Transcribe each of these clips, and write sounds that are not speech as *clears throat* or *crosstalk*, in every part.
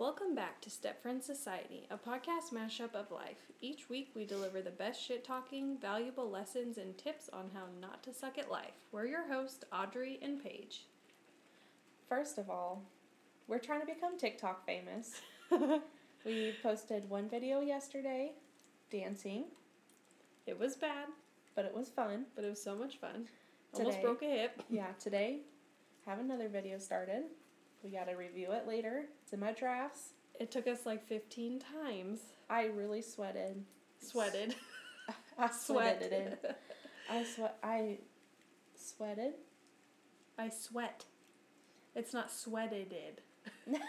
Welcome back to Step Friends Society, a podcast mashup of life. Each week we deliver the best shit talking, valuable lessons, and tips on how not to suck at life. We're your hosts, Audrey and Paige. First of all, we're trying to become TikTok famous. *laughs* we posted one video yesterday, dancing, It was bad, but it was fun. but it was so much fun. Almost broke a hip. Yeah, today, have another video started. We gotta review it later. It's in my drafts. It took us like 15 times. I really sweated. Sweated. *laughs* I sweated it. I sweat. I sweated. I sweat. It's not sweated. *laughs*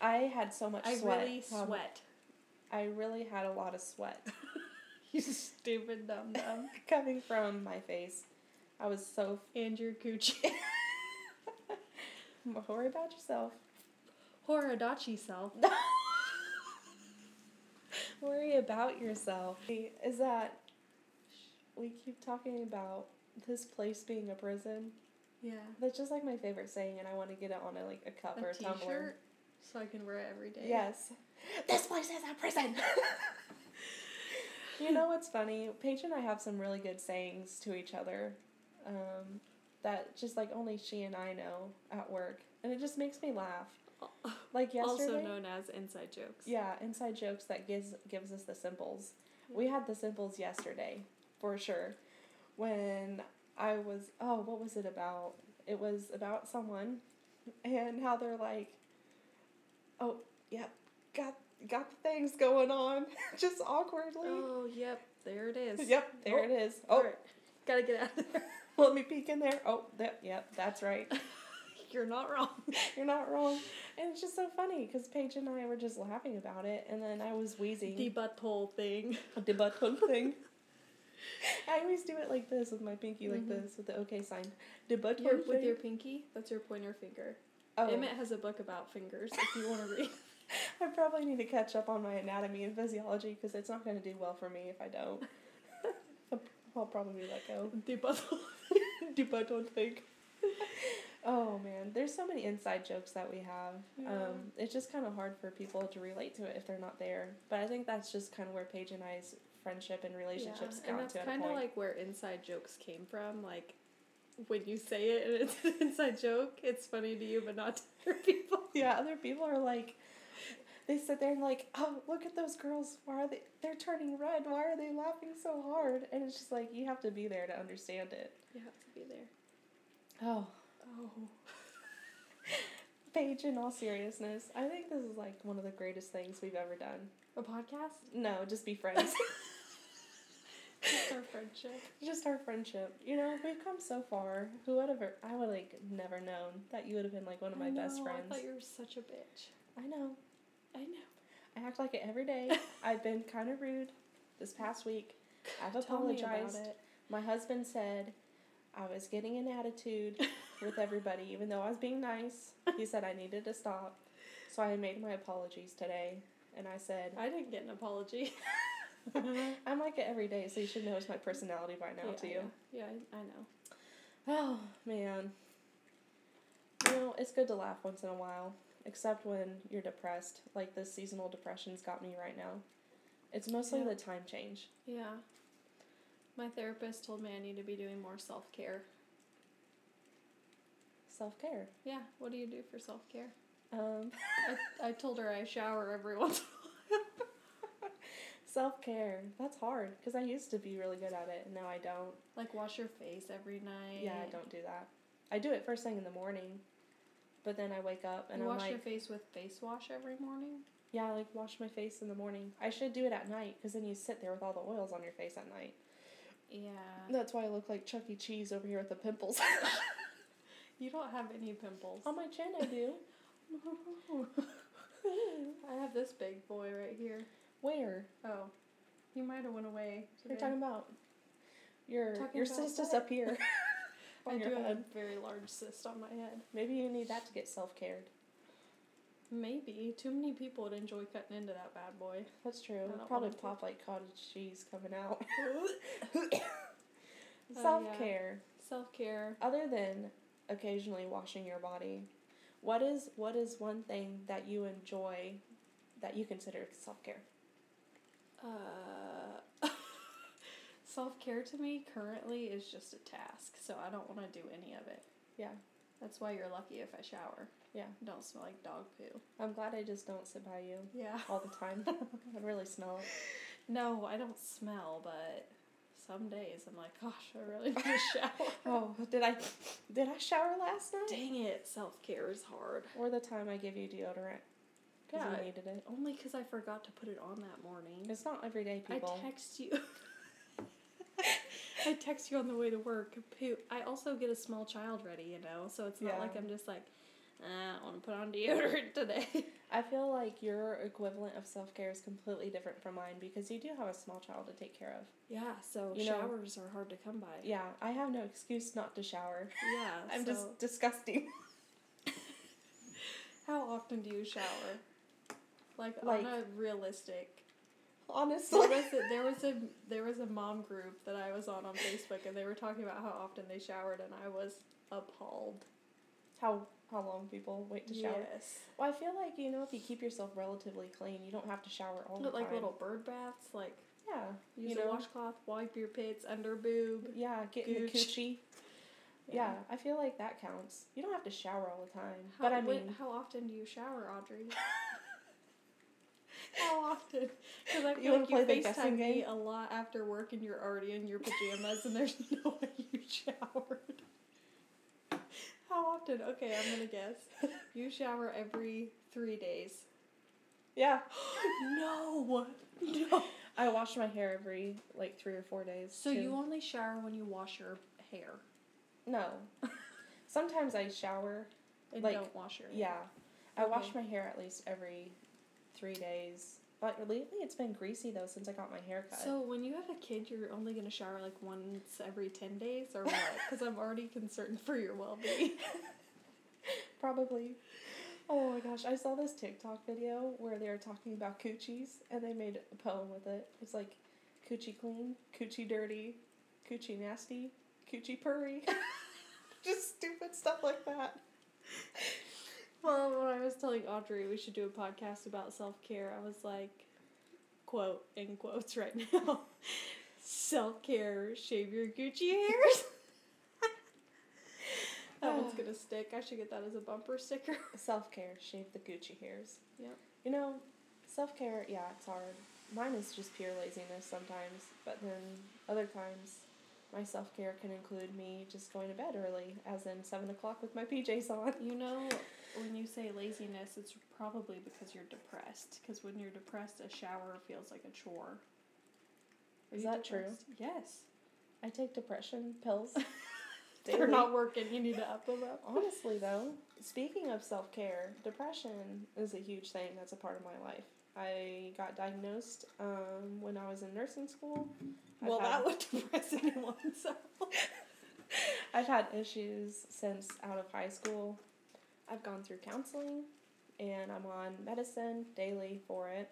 I had so much I sweat. I really Um, sweat. I really had a lot of sweat *laughs* You stupid dumb dumb. coming from my face. I was so. And your coochie. Worry about yourself. Horadachi self. *laughs* Worry about yourself. Is that we keep talking about this place being a prison? Yeah. That's just like my favorite saying, and I want to get it on a like a cup or A a tumbler. t-shirt so I can wear it every day. Yes. This place is a prison. *laughs* you know what's funny? Paige and I have some really good sayings to each other, um, that just like only she and I know at work, and it just makes me laugh. *laughs* Like yesterday. Also known as inside jokes. Yeah, inside jokes that gives gives us the simples. Hmm. We had the simples yesterday, for sure. When I was oh, what was it about? It was about someone and how they're like Oh, yep, got got the things going on. *laughs* Just awkwardly. Oh, yep. There it is. Yep, there Oh, it is. Oh, Alright. Gotta get out of there. *laughs* let me peek in there. Oh, that, yep, that's right. *laughs* You're not wrong. *laughs* You're not wrong. And it's just so funny because Paige and I were just laughing about it, and then I was wheezing. The butthole thing. *laughs* the butthole thing. I always do it like this with my pinky, like Mhm. this with the okay sign. The butthole Your, thing. with your pinky, that's your pointer finger. oh, Emmett has a book about fingers if you want to read. I probably need to catch up on my anatomy and physiology because it's not going to do well for me if I don't. I'll- I'll probably let go. the butthole. *laughs* the butthole thing. Oh man, there's so many inside jokes that we have. Yeah. Um, it's just kind of hard for people to relate to it if they're not there. But I think that's just kind of where Paige and I's friendship and relationships and got that's to at a kind of like where inside jokes came from. Like, when you say it and it's an inside joke, it's funny to you, but not to other *laughs* people. Yeah, other people are like, they sit there and like, oh, look at those girls. Why are they? They're turning red. Why are they laughing so hard? And it's just like you have to be there to understand it. You have to be there. Oh, Oh. *laughs* Paige. In all seriousness, I think this is like one of the greatest things we've ever done. A podcast? No, just be friends. *laughs* Just our friendship. just our friendship. You know, we've come so far. Who would have? I would like never known that you would have been like one of my I best friends. I thought you were such a bitch. I know. I know. I act like it every day. *laughs* I've been kind of rude this past week. I've Tell apologized. My husband said I was getting an attitude with everybody, even though I was being nice. He said I needed to stop. So I made my apologies today. And I said, I didn't get an apology. *laughs* I'm like it every day, so you should know it's my personality by now, yeah, too. Yeah, I, I know. Oh, man. You know, it's good to laugh once in a while, except when you're depressed. Like this seasonal depression's got me right now. It's mostly Yeah. the time change. Yeah. My therapist told me I need to be doing more self care. Self care. Yeah, what do you do for self care? Um, I, *laughs* I told her I shower every *laughs* once in a while. self care. That's hard because I used to be really good at it and now I don't. Like wash your face every night. Yeah, I don't do that. I do it first thing in the morning, but then I wake up and I'm wash like, your face with face wash every morning? yeah, I like wash my face in the morning. I should do it at night because then you sit there with all the oils on your face at night. Yeah. That's why I look like Chuck E. Cheese over here with the pimples. *laughs* You don't have any pimples. on my chin, I do. *laughs* I have this big boy right here. Where? Oh. He might have went away. You're today. talking about your Talking your about cyst is up here *laughs* I do your have a very large cyst on my head. Maybe you need that to get self cared. Maybe. Too many people would enjoy cutting into that bad boy. That's true. It'll probably pop like cottage cheese coming out. *laughs* *coughs* Self care. Self care. Other than occasionally washing your body, What is what is one thing that you enjoy that you consider self care? Uh, *laughs* self care to me currently is just a task, so I don't want to do any of it. Yeah. That's why you're lucky if I shower. Yeah. Don't smell like dog poo. I'm glad I just don't sit by you Yeah. all the *laughs* time. I really smell it. No, I don't smell, but some days I'm like, gosh, I really need to *laughs* shower. Oh, did I did I shower last night? Dang it, self care is hard. Or the time I give you deodorant because Yeah. you needed it. Only because I forgot to put it on that morning. It's not everyday people. I text you. *laughs* I text you on the way to work. Poo. I also get a small child ready, you know, so it's not Yeah. like I'm just like, "Ah, I want to put on deodorant *laughs* today. I feel like your equivalent of self care is completely different from mine because you do have a small child to take care of. yeah, so You know- showers are hard to come by. Yeah, I have no excuse not to shower. Yeah, *laughs* I'm so just disgusting. *laughs* how often do you shower? Like, Like- on a realistic. Honestly. There was a, there was a there was a mom group that I was on on Facebook, and they were talking about how often they showered, and I was appalled. How how long people wait to shower? Yes. Well, I feel like you know if you keep yourself relatively clean, you don't have to shower all the time. But like little bird baths, like yeah, use you know, a washcloth, wipe your pits, under boob. yeah, get in the coochie. Yeah. I feel like that counts. You don't have to shower all the time, How, but I when- mean, how often do you shower, Audrey? *laughs* how often? Because I feel wanna like you FaceTime me a lot after work and you're already in your pajamas and there's *laughs* no way you showered. How often? Okay, I'm gonna guess. You shower every three days. yeah, *gasps* no! No! I wash my hair every like three or four days. So too. you only shower when you wash your hair no. *laughs* Sometimes I shower. and Like, don't wash your hair. Yeah, I wash my hair at least every three days. But lately, it's been greasy though since I got my hair cut. So when you have a kid, you're only gonna shower like once every ten days, or what? *laughs* Because I'm already concerned for your well-being. *laughs* Probably. Oh my gosh, I saw this TikTok video where they were talking about coochies and they made a poem with it. It's like coochie clean, coochie dirty, coochie nasty, coochie purry. *laughs* Just stupid stuff like that. Well, when I was telling Audrey we should do a podcast about self-care, I was like, quote in quotes right now, *laughs* self-care, shave your Gucci hairs. *laughs* that one's gonna stick. I should get that as a bumper sticker. *laughs* Self care, shave the Gucci hairs. Yep. You know, self care, yeah, it's hard. Mine is just pure laziness sometimes, but then other times my self care can include me just going to bed early, as in 7 o'clock with my PJs on. You know, when you say laziness, it's probably because you're depressed. Because when you're depressed, a shower feels like a chore. Are Is that true? Yes. I take depression pills. *laughs* They're not working. You need to up them up. Honestly, though, speaking of self care, depression is a huge thing that's a part of my life. I got diagnosed um, when I was in nursing school. I've Well, had- that would depress anyone. So. I've had issues since out of high school. I've gone through counseling and I'm on medicine daily for it.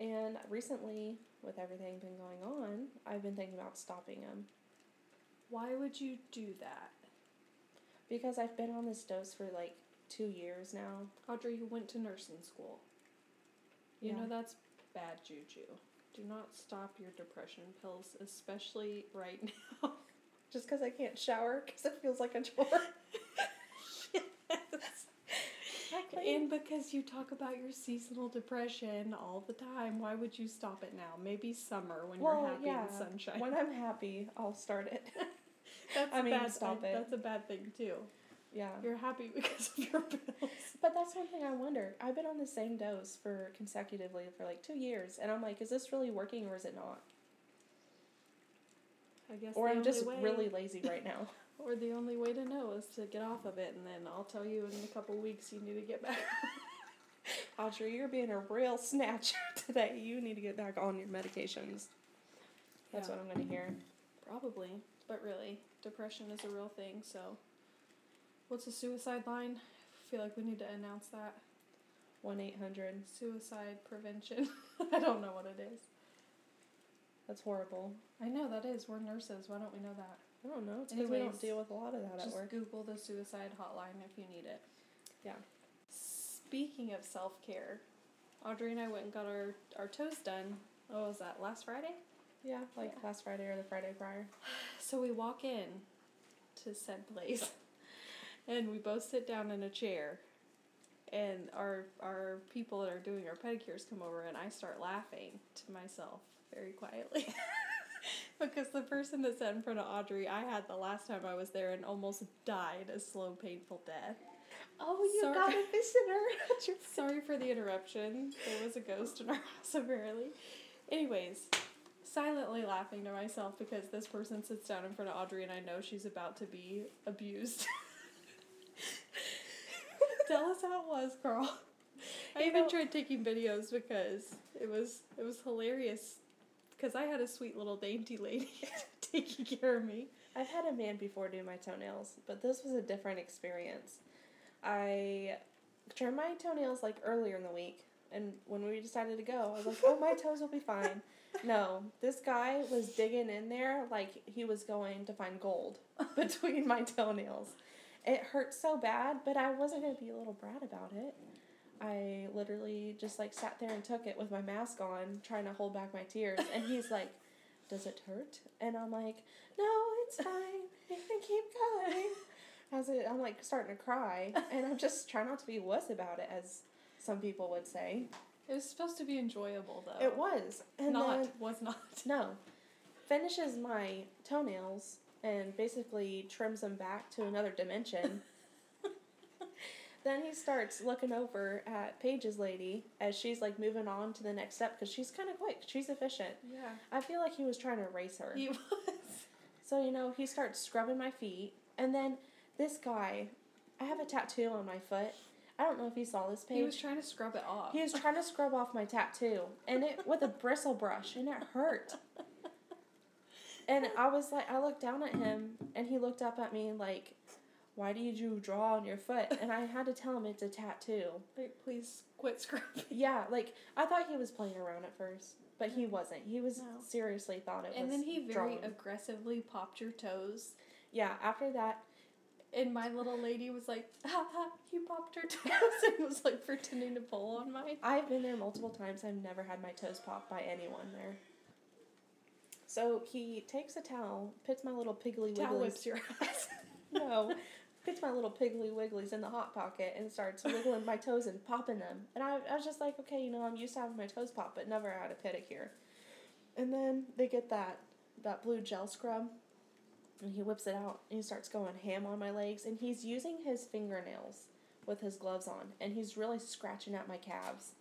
And recently, with everything been going on, I've been thinking about stopping them Why would you do that? because I've been on this dose for like two years now. Audrey, you went to nursing school. You Yeah. know that's bad juju. Do not stop your depression pills, especially right *laughs* now. Just because I can't shower because it feels like a chore. *laughs* Exactly. And because you talk about your seasonal depression all the time, why would you stop it now? Maybe summer when Well, you're happy yeah. in the sunshine. when I'm happy, I'll start it. *laughs* that's I mean, bad, stop I- it. That's a bad thing too. Yeah. You're happy because of your pills. *laughs* But that's one thing I wonder. I've been on the same dose for consecutively for like two years, and I'm like, is this really working or is it not? I guess. Or I'm just way, really lazy right now. *laughs* Or the only way to know is to get off of it, and then I'll tell you in a couple weeks you need to get back. *laughs* Audrey, you're being a real snatcher today. You need to get back on your medications. That's Yeah. what I'm going to hear. Probably, but really, depression is a real thing. So, what's a suicide line? I feel like we need to announce that. 1 800. Suicide prevention. *laughs* I don't know what it is. That's horrible. I know that is. We're nurses. Why don't we know that? I don't know. It's because we don't deal with a lot of that at Just work. Google the suicide hotline if you need it. Yeah. Speaking of self care, Audrey and I went and got our, our toes done. Oh, was that last Friday? Yeah, like Yeah. last Friday or the Friday prior. *sighs* So we walk in to said place, and we both sit down in a chair, and our our people that are doing our pedicures come over, and I start laughing to myself very quietly. *laughs* because the person that sat in front of Audrey, I had the last time I was there and almost died a slow, painful death. Oh, you Sorry. got a visitor *laughs* Sorry for the interruption. There was a ghost in our house, *laughs* apparently. Anyways, silently laughing to myself because this person sits down in front of Audrey and I know she's about to be abused. Tell us how it was, Carl. *laughs* I even know- tried taking videos because it was it was hilarious. Because I had a sweet little dainty lady *laughs* taking care of me. I've had a man before do my toenails, but this was a different experience. I trimmed my toenails like earlier in the week, and when we decided to go, I was like, "Oh, my toes will be fine." *laughs* No, this guy was digging in there like he was going to find gold between my toenails. It hurt so bad, but I wasn't gonna be a little brat about it. I literally just like sat there and took it with my mask on, trying to hold back my tears, and he's *laughs* like, "Does it hurt?" And I'm like, "No, it's fine. You can keep going." As it, I'm like starting to cry, and I'm just trying not to be wuss about it, as some people would say. It was supposed to be enjoyable though. It was, and not then was not. no, finishes my toenails and basically trims them back to another dimension. *laughs* then he starts looking over at Paige's lady as she's like moving on to the next step because she's kind of quick. She's efficient. Yeah. I feel like he was trying to erase her. He was. *laughs* So, you know, he starts scrubbing my feet. And then this guy, I have a tattoo on my foot. I don't know if you saw this page. He was trying to scrub it off. He was trying to scrub off my tattoo, and it with a bristle brush, and it hurt. *laughs* And I was like, I looked down at him, and he looked up at me like, "Why did you draw on your foot?" And I had to tell him it's a tattoo. Like, please quit scrubbing. Yeah, like I thought he was playing around at first, but he wasn't. He was No. seriously thought it was. And was. then he very drawn. aggressively popped your toes. yeah. After that, And my little lady was like, ha ha, you popped her *laughs* toes. and was like pretending to pull on mine. I've been there multiple times. I've never had my toes popped by anyone there. So he takes a towel, puts my little piggly Towel wigglies. your ass. *laughs* no, puts my little piggly wigglies in the hot pocket and starts wiggling my toes and popping them. And I, I was just like, okay, you know, I'm used to having my toes pop, but never had a pedicure. And then they get that that blue gel scrub, and he whips it out and he starts going ham on my legs, and he's using his fingernails with his gloves on, and he's really scratching at my calves.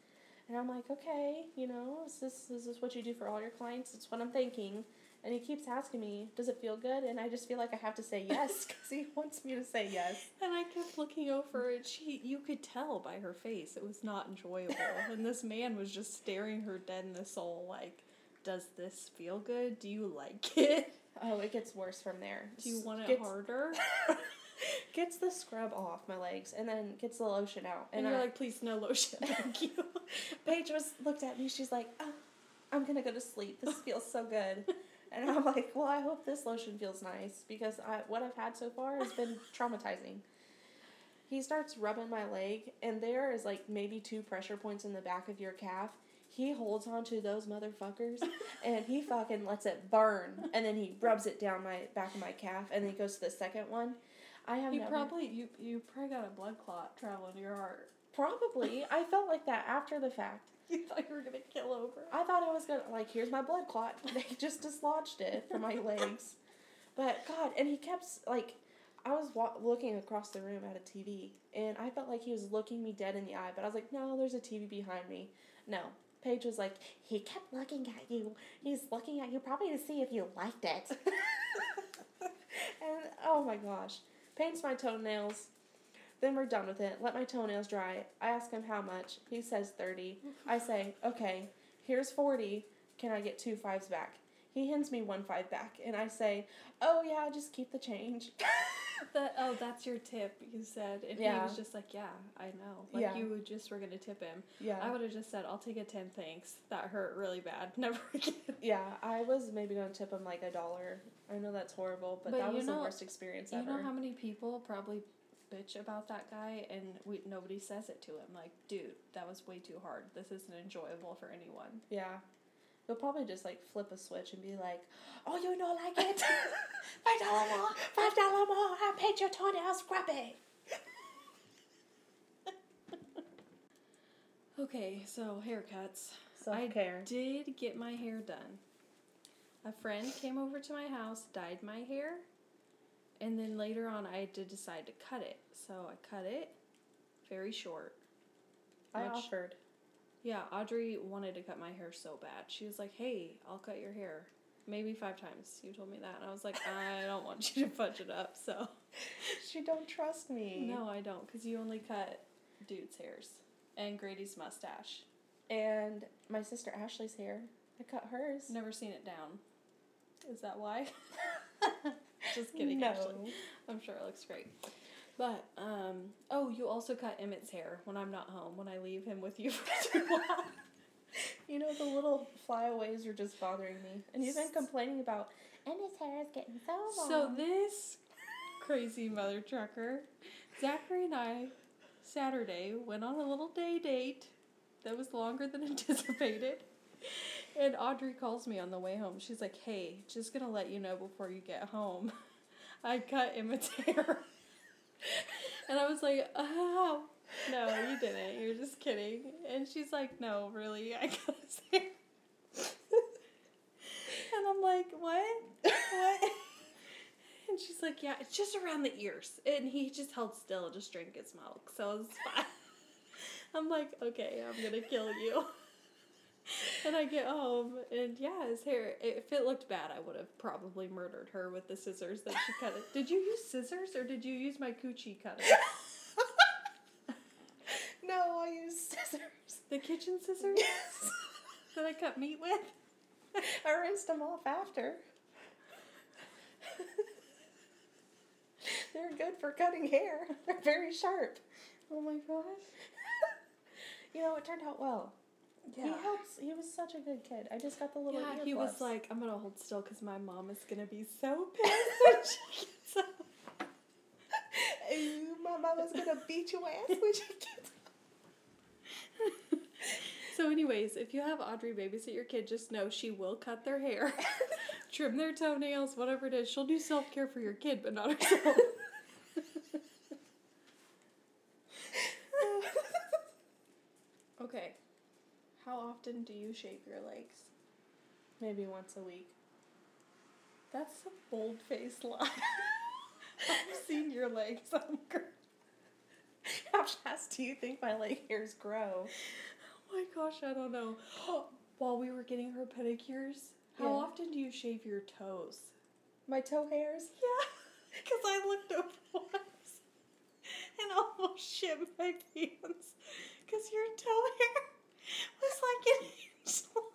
And I'm like, okay, you know, is this is this what you do for all your clients? It's what I'm thinking. And he keeps asking me, does it feel good? And I just feel like I have to say yes *laughs* because he wants me to say yes. And I kept looking over and she you could tell by her face it was not enjoyable. *laughs* and this man was just staring her dead in the soul like, Does this feel good? Do you like it? Oh, it gets worse from there. Do you want it Gets- harder? *laughs* Gets the scrub off my legs and then gets the lotion out. And, And, you're I, like, please no lotion, *laughs* thank you. Paige was looked at me. She's like, oh, "I'm gonna go to sleep. This feels so good." And I'm like, "Well, I hope this lotion feels nice because I, what I've had so far has been *laughs* traumatizing." He starts rubbing my leg, and there is like maybe two pressure points in the back of your calf. He holds onto those motherfuckers, *laughs* and he fucking lets it burn, and then he rubs it down my back of my calf, and then he goes to the second one. I have You never- probably you you probably got a blood clot traveling to your heart. probably *laughs* I felt like that after the fact. You thought you were gonna kill over. I thought I was gonna like here's my blood clot. *laughs* They just dislodged it from my *laughs* legs, but God, and he kept like I was wa- looking across the room at a TV, and I felt like he was looking me dead in the eye. But I was like, no, there's a TV behind me. No, Paige was like, he kept looking at you. He's looking at you probably to see if you liked it. and oh my gosh, paints my toenails. Then we're done with it. Let my toenails dry. I ask him how much. He says 30. I *laughs* say, okay, here's 40. Can I get two fives back? He hands me one five back, and I say, oh yeah, just keep the change. *laughs* That oh, that's your tip. You said, and he was just like, "Yeah, I know." Like Yeah. you would just were gonna tip him. yeah. I would have just said, "I'll take a ten, thanks." That hurt really bad. *laughs* Never again. yeah, I was maybe going to tip him like a dollar. I know that's horrible, but, But that was the worst experience ever. You know how many people probably bitch about that guy, and we nobody says it to him. Like, dude, that was way too hard. This isn't enjoyable for anyone. Yeah. He'll probably just like flip a switch and be like, "Oh, you don't like it? *laughs* Five dollar more. Five dollar more. I paid your toenails scrubbing." *laughs* Okay, so haircuts. Self care. Did get my hair done. A friend came over to my house, dyed my hair, and then later on I did decide to cut it. So I cut it very short. I offered. Yeah, Audrey wanted to cut my hair so bad. She was like, "Hey, I'll cut your hair." Maybe five times. You told me that, and I was like, "I *laughs* don't want you to fudge it up." So She don't trust me. no, I don't, because you only cut dudes' hairs and Grady's mustache. And my sister Ashley's hair. I cut hers. Never seen it down. Is that why? *laughs* *laughs* Just kidding. No. Actually, I'm sure it looks great. But um, oh, you also cut Emmett's hair when I'm not home. When I leave him with you for *laughs* too long. You know the little flyaways are just bothering me, and you've been complaining about. Emmett's hair is getting so long. So this crazy mother trucker, Zachary and I, Saturday went on a little day date that was longer than *laughs* anticipated. And Audrey calls me on the way home. She's like, "Hey, just gonna let you know before you get home, *laughs* I cut Emmett's hair." *laughs* And I was like, "Oh, no, you didn't. You're just kidding." And she's like, "No, really, I his *laughs* hair." And I'm like, "What? What?" *laughs* And she's like, "Yeah, it's just around the ears." And he just held still just drank his milk, so it's fine. I'm like, "Okay, I'm gonna kill you." And I get home, and yeah, his hair. If it looked bad, I would have probably murdered her with the scissors that she cut it. Did you use scissors or did you use my coochie cutter? *laughs* no, I use scissors. The kitchen scissors Yes. that I cut meat with? *laughs* I rinsed them off after. *laughs* They're good for cutting hair. They're very sharp. Oh my gosh. You know, it turned out well. Yeah. He helps. He was such a good kid. I just got the little yeah, he was like, I'm gonna hold still because my mom is gonna be so *laughs* pissed when she gets home. Ooh, my mama's gonna beat your ass when she gets *laughs* So, anyways, if you have Audrey babysit your kid, just know she will cut their hair, *laughs* trim their toenails, whatever it is. She'll do self care for your kid, but not herself. okay. How often do you shave your legs? Maybe once a week. That's a bold faced *laughs* lie. I've seen your legs. I'm *laughs* How fast do you think my leg hairs grow? Oh my gosh, I don't know. *gasps* While we were getting her pedicures, how Yeah. often do you shave your toes? My toe hairs? Yeah, *laughs* because I looked over once and almost shit my pants because your toe hair was like an inch long.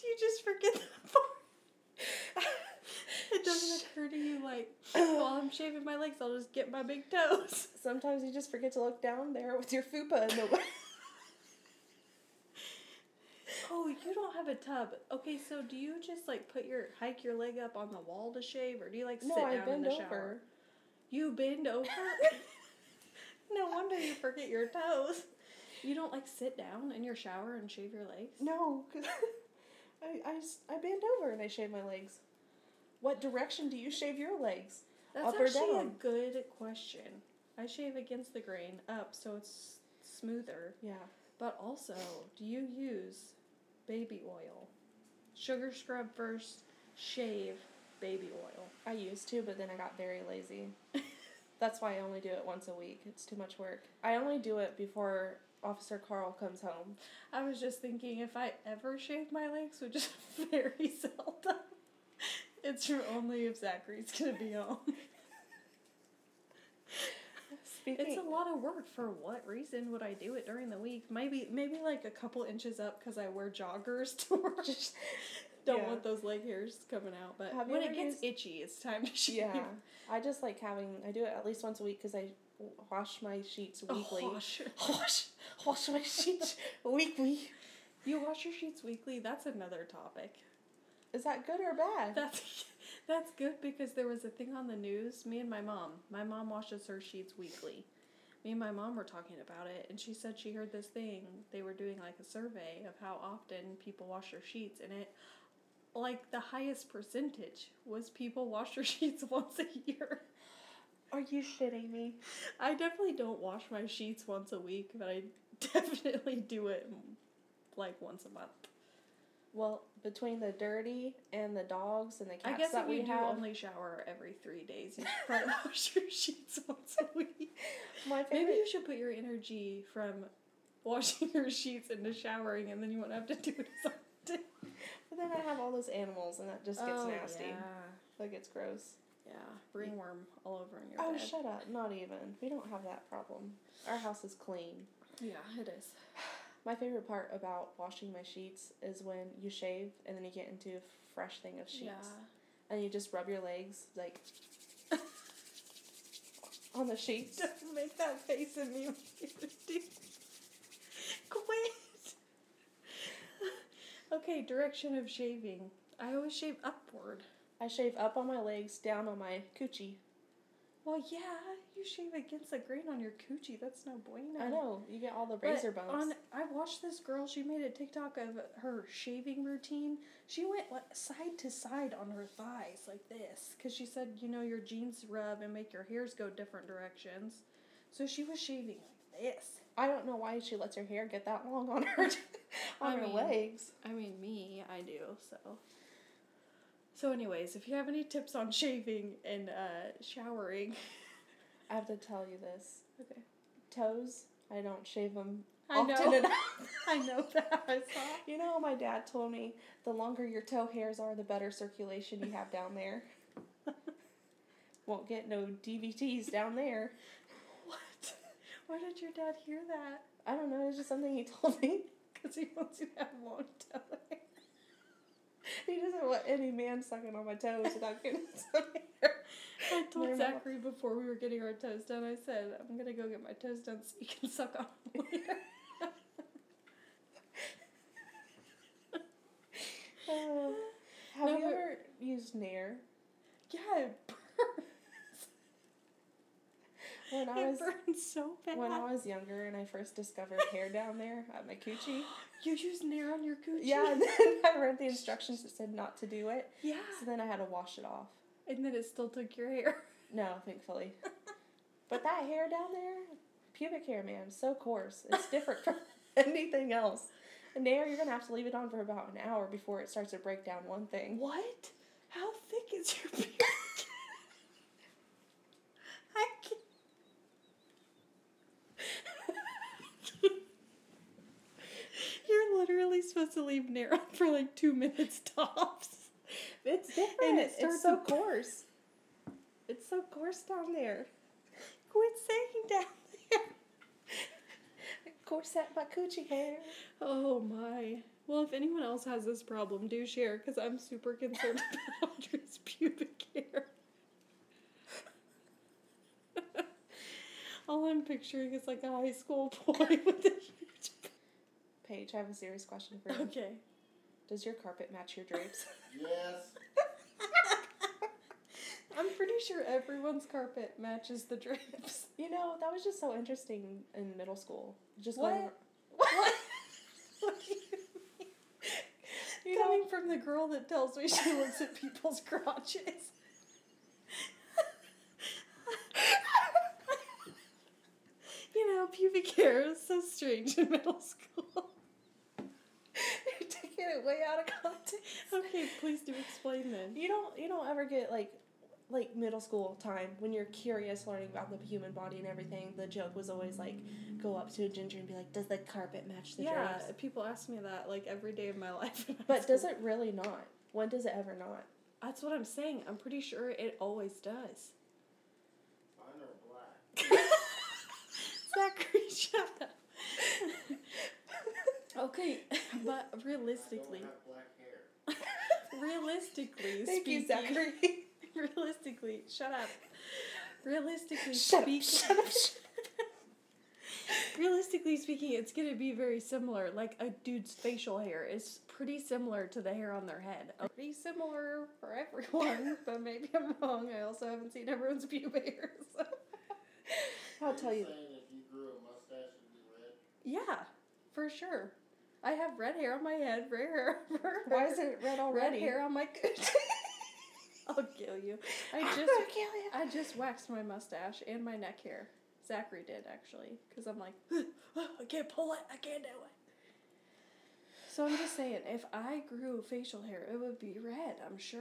Do you just forget that part? It doesn't occur to you like, *clears throat* while I'm shaving my legs, I'll just get my big toes. Sometimes you just forget to look down there with your fupa in the way. Oh, you don't have a tub. Okay, so do you just like put your hike your leg up on the wall to shave, or do you like sit No, down I in bend the shower? over. You bend over. *laughs* no wonder you forget your toes. You don't like sit down in your shower and shave your legs. No, because *laughs* I, I, I bend over and I shave my legs. What direction do you shave your legs? That's Up or actually a good question. I shave against the grain up, so it's smoother. Yeah. But also, do you use baby oil? Sugar scrub first, shave, baby oil. I used to, but then I got very lazy. *laughs* That's why I only do it once a week. It's too much work. I only do it before Officer Carl comes home. I was just thinking if I ever shave my legs, which is *laughs* very seldom, *laughs* it's for only if Zachary's gonna be home. Speaking, It's a lot of work. For what reason would I do it during the week? Maybe maybe like a couple inches up because I wear joggers to *laughs* work. Don't Yeah. want those leg hairs coming out. But Have when it gets used- itchy, it's time to *laughs* shave. yeah, I just like having. I do it at least once a week because I wash my sheets Oh, weekly. wash, *laughs* wash my sheets weekly. You wash your sheets weekly? That's another topic. Is that good or bad? That's that's good because there was a thing on the news. Me and my mom. My mom washes her sheets weekly. Me and my mom were talking about it, and she said she heard this thing. They were doing like a survey of how often people wash their sheets, and it, like the highest percentage was people *laughs* wash their sheets once a year. Are you shitting me? I definitely don't wash my sheets once a week, but I *laughs* definitely do it like once a month. Well, between the dirty and the dogs and the cats I guess that if we you do have, only shower every three days, you should probably *laughs* wash your sheets once a week. *laughs* my favorite. Maybe you should put your energy from washing *laughs* your sheets into showering, and then you won't have to do it as often. But then I have all those animals, and that just gets Oh, nasty. Yeah, That gets gross. yeah, ringworm all over in your Oh, bed. shut up! Not even. We don't have that problem. Our house is clean. yeah, it is. *sighs* *sighs* *sighs* My favorite part about washing my sheets is when you shave and then you get into a fresh thing of sheets. Yeah. And you just rub your legs like *laughs* on the sheets. Don't make that face at me. *laughs* Quit. okay, direction of shaving. I always shave upward. I shave up on my legs, down on my coochie. Well, yeah, you shave against the grain on your coochie. That's no bueno. I know, you get all the But razor bumps. On, I watched this girl. She made a TikTok of her shaving routine. She went like, side to side on her thighs like this because she said, you know, your jeans rub and make your hairs go different directions. So she was shaving like this. I don't know why she lets her hair get that long on her *laughs* on I her mean- legs. I mean, me, I do. So. So, anyways, if you have any tips on shaving and uh, showering, I have to tell you this. okay. Toes, I don't shave them I often know. enough. *laughs* I know that. I saw. You know, my dad told me the longer your toe hairs are, the better circulation you have down there. *laughs* Won't get no DVTs down there. What? Why did your dad hear that? I don't know, it's just something he told me. *laughs* Because he wants you to have long toe hair. He doesn't want any man sucking on my toes without getting some hair. I told. Zachary before we were getting our toes done, I said, I'm going to go get my toes done so you can suck on them later. *laughs* Uh, have No, you ever used Nair? yeah, it burns. *laughs* When I it was burns so bad. when I was younger and I first discovered hair down there at my coochie. *gasps* you use Nair on your coochie? Yeah, and then *laughs* I read the instructions that said not to do it. Yeah. So then I had to wash it off. And then it still took your hair. *laughs* No, thankfully. But that hair down there, pubic hair, man, so coarse. It's different from anything else. And Nair, you're gonna have to leave it on for about an hour before it starts to break down one thing. What? How thick is your pubic hair? I can't. You're literally supposed to leave Nair *laughs* on for like two minutes tops. It's different. And it it's starts so *laughs* coarse. It's so coarse down there. Quit saying down there. Corset my coochie hair. Oh my. Well, if anyone else has this problem, do share because I'm super concerned *laughs* about Audrey's pubic hair. All I'm picturing is like a high school boy with a huge. Paige, I have a serious question for you. Okay. Does your carpet match your drapes? *laughs* *laughs* Yes. I'm pretty sure everyone's carpet matches the drapes. You know, that was just so interesting in middle school. Just What? going- *laughs* What? what do you mean? You know- Coming from the girl that tells me she looks at people's crotches. you know, pubic hair is so strange in middle school. You're taking it way out of *laughs* context. Okay, please do explain then. You don't you don't ever get like like middle school time when you're curious learning about the human body and everything. The joke was always like go up to a ginger and be like, Does the carpet match the yeah, drapes? people ask me that like every day of my *laughs* life. in high But does it really not? When does it ever not? That's what I'm saying. I'm pretty sure it always does. Mine are black. *laughs* Zachary, shut up. okay, but I realistically, don't have black hair. *laughs* *laughs* realistically Thank you, speaking, Zachary. *laughs* realistically, shut up. Realistically shut up, speaking, shut up, shut realistically speaking, it's gonna be very similar. Like a dude's facial hair is pretty similar to the hair on their head. Pretty similar for everyone, but maybe I'm wrong. I also haven't seen everyone's pubic hair. So. I'll tell you. You grew a mustache, it'd be red. Yeah, for sure. I have red hair on my head, red hair. Why isn't it red already? red hair on my *laughs* coochie? I'll kill you. I *laughs* just I'll kill you. I just waxed my mustache and my neck hair. Zachary did actually, because I'm like, I can't pull it. I can't do it. So I'm just saying, if I grew facial hair, it would be red. I'm sure.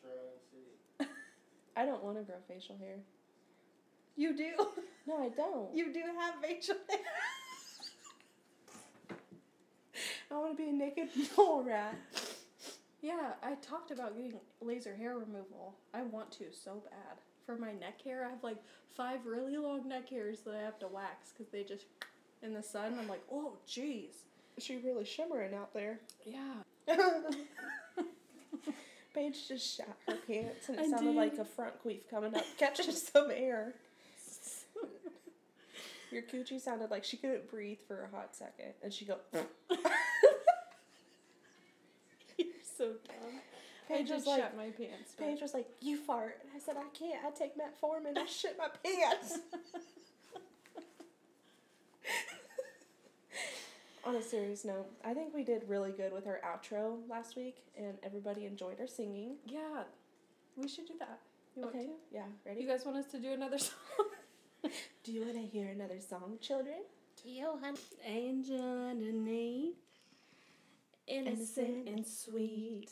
Try and see. *laughs* I don't want to grow facial hair. You do. No, I don't. You do have facial hair. I want to be a naked *laughs* mole rat. Yeah, I talked about getting laser hair removal. I want to so bad. For my neck hair, I have like five really long neck hairs that I have to wax because they just in the sun. I'm like, oh, jeez. She really shimmering out there. Yeah. *laughs* Paige just shot her pants and it I sounded did. like a front queef coming up, *laughs* catching some air. Your coochie sounded like she couldn't breathe for a hot second, and she go. You're so dumb. I Paige was like, shut my pants. but- Paige was like, "You fart," and I said, "I can't. I take metformin. I shit my pants." *laughs* On a serious note, I think we did really good with our outro last week, and everybody enjoyed our singing. yeah, we should do that. You want to? Yeah, ready? You guys want us to do another *laughs* song? Do you want to hear another song, children? Angel underneath, Innocent and sweet.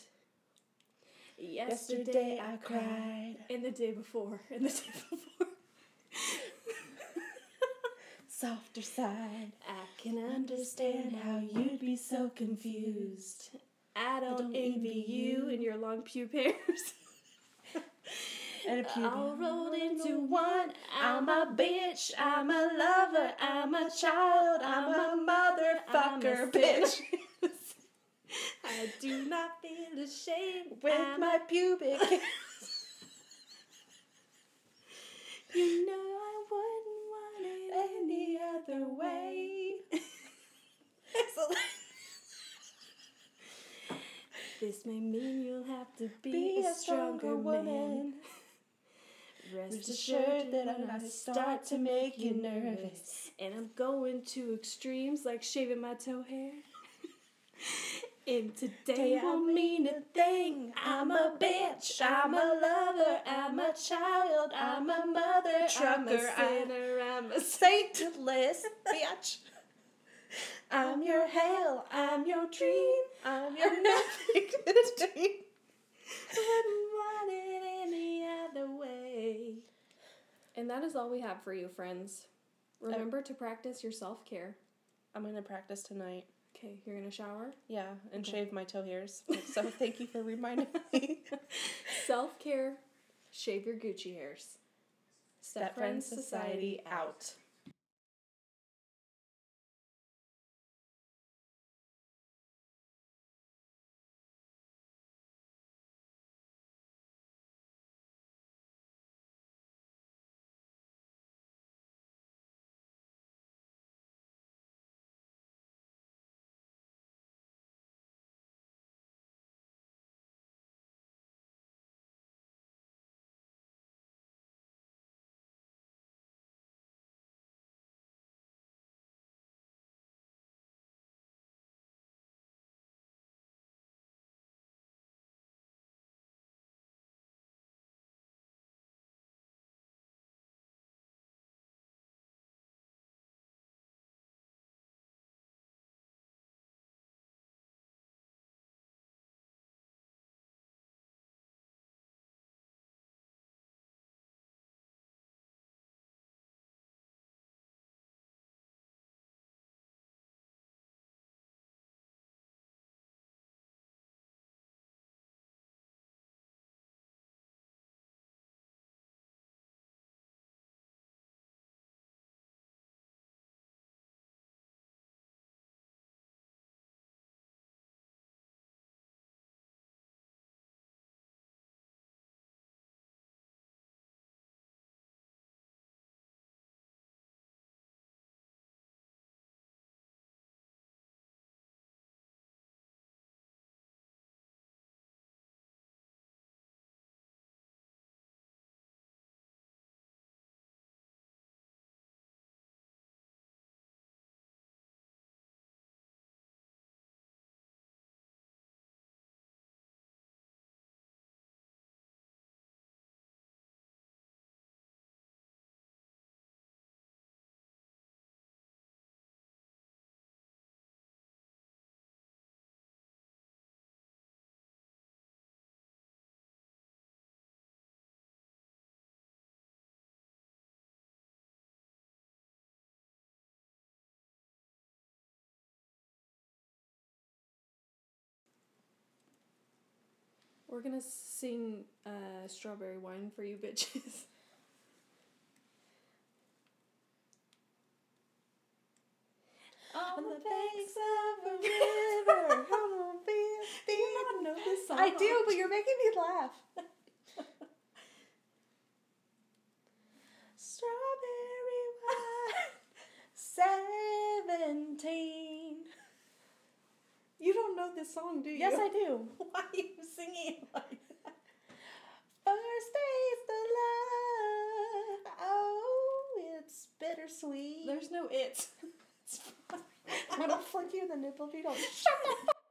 Yesterday I cried. And the day before. *laughs* And the day before. *laughs* Softer side. I can understand how you'd be so confused. I don't, don't envy you and your long pube hairs. *laughs* And a pubic. All rolled into one. I'm a bitch. I'm a lover. I'm a child. I'm a motherfucker, bitch. I do not feel ashamed With I'm my pubic. *laughs* You know I wouldn't want it any other way. *laughs* this may mean you'll have to be, Be a stronger woman. Rest Rest assured that I'm I not start to make you nervous. And I'm going to extremes like shaving my toe hair. *laughs* And today won't mean a thing. I'm a bitch. I'm a lover. I'm a child. I'm a mother. I'm a Trucker, sinner. I'm a *laughs* Saintless bitch. I'm your hell. I'm your dream. I'm your nothing between. *laughs* wouldn't want it any other way. And that is all we have for you, friends. Oh. Remember to practice your self care. I'm gonna practice tonight. Okay, you're gonna shower. Yeah, and Okay. shave my toe hairs. So thank you for reminding *laughs* me. self care, shave your Gucci hairs. Step Friends Society out. We're gonna sing uh, "Strawberry Wine" for you bitches. *laughs* On the banks of a river, I'm *laughs* be *laughs* a Do you not know this song? I do, but you're making me laugh. Strawberry wine, seventeen. You don't know this song, do you? Yes, I do. *laughs* Why are you singing it like that? First taste of love. Oh, it's bittersweet. There's no it. *laughs* It's fine. I'm gonna flick you in the nipple if you don't *laughs* shut the fuck